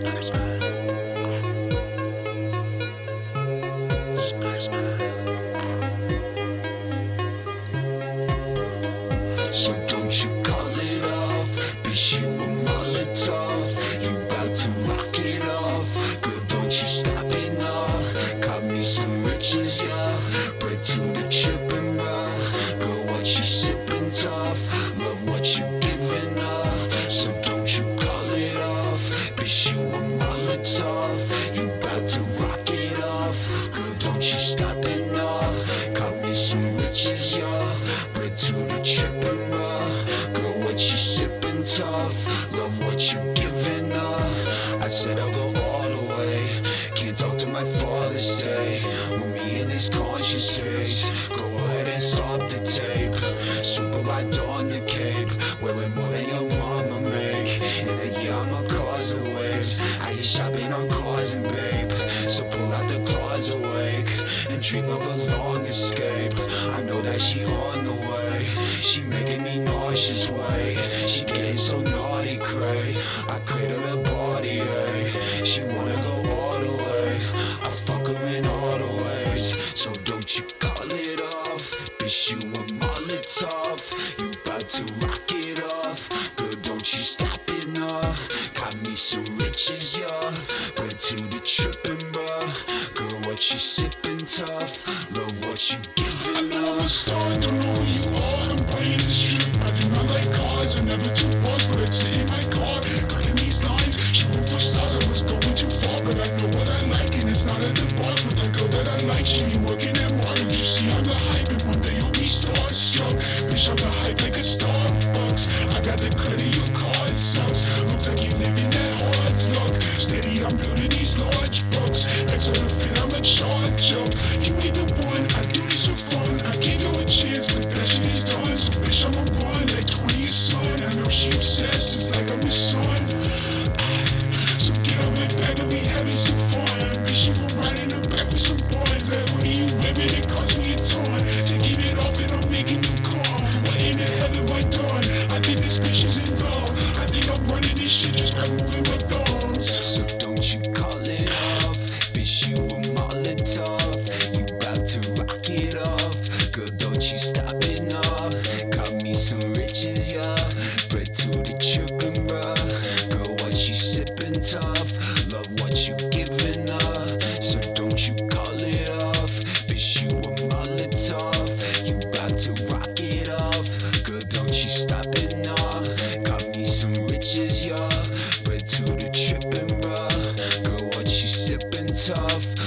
So don't you call it off, bitch you a Molotov. You bout to rock it off, girl don't you stop it now. Got me some riches, yeah, bread to the chip. Yeah, bread to the trippin', bro. Girl, what you sippin' tough, love what you giving up. I said I'll go all the way. Can't talk to my father, day. With me in his conscious space. Go ahead and stop the tape. Super ride on the cape. Wearing more than your mama make. In a year I'ma cause the waves. I ain't shopping on cars and babe. So pull out the claws awake. And dream of a long escape. She on the way. She making me nauseous way. She getting so naughty cray. I cradle her body, ay. She wanna go all the way. I fuck her in all the ways. So don't you call it off. Bitch, you a Molotov. You bout to rock it off. Girl, don't you stop it now. Got me some riches, yeah. Bread to the trippin', bruh. What you sippin' tough? Love what you giving a up. know you are. I'm playing the strip. Shit moving my thumbs. So don't you call it off, bitch, you a Molotov. You bout to rock it off, girl, don't you stop it now. Got me some riches, yeah, bread to the trippin', bruh. Girl, what you sippin' tough, love what you giving up. So don't you call it off, bitch, you a Molotov. You bout to rock it off, tough,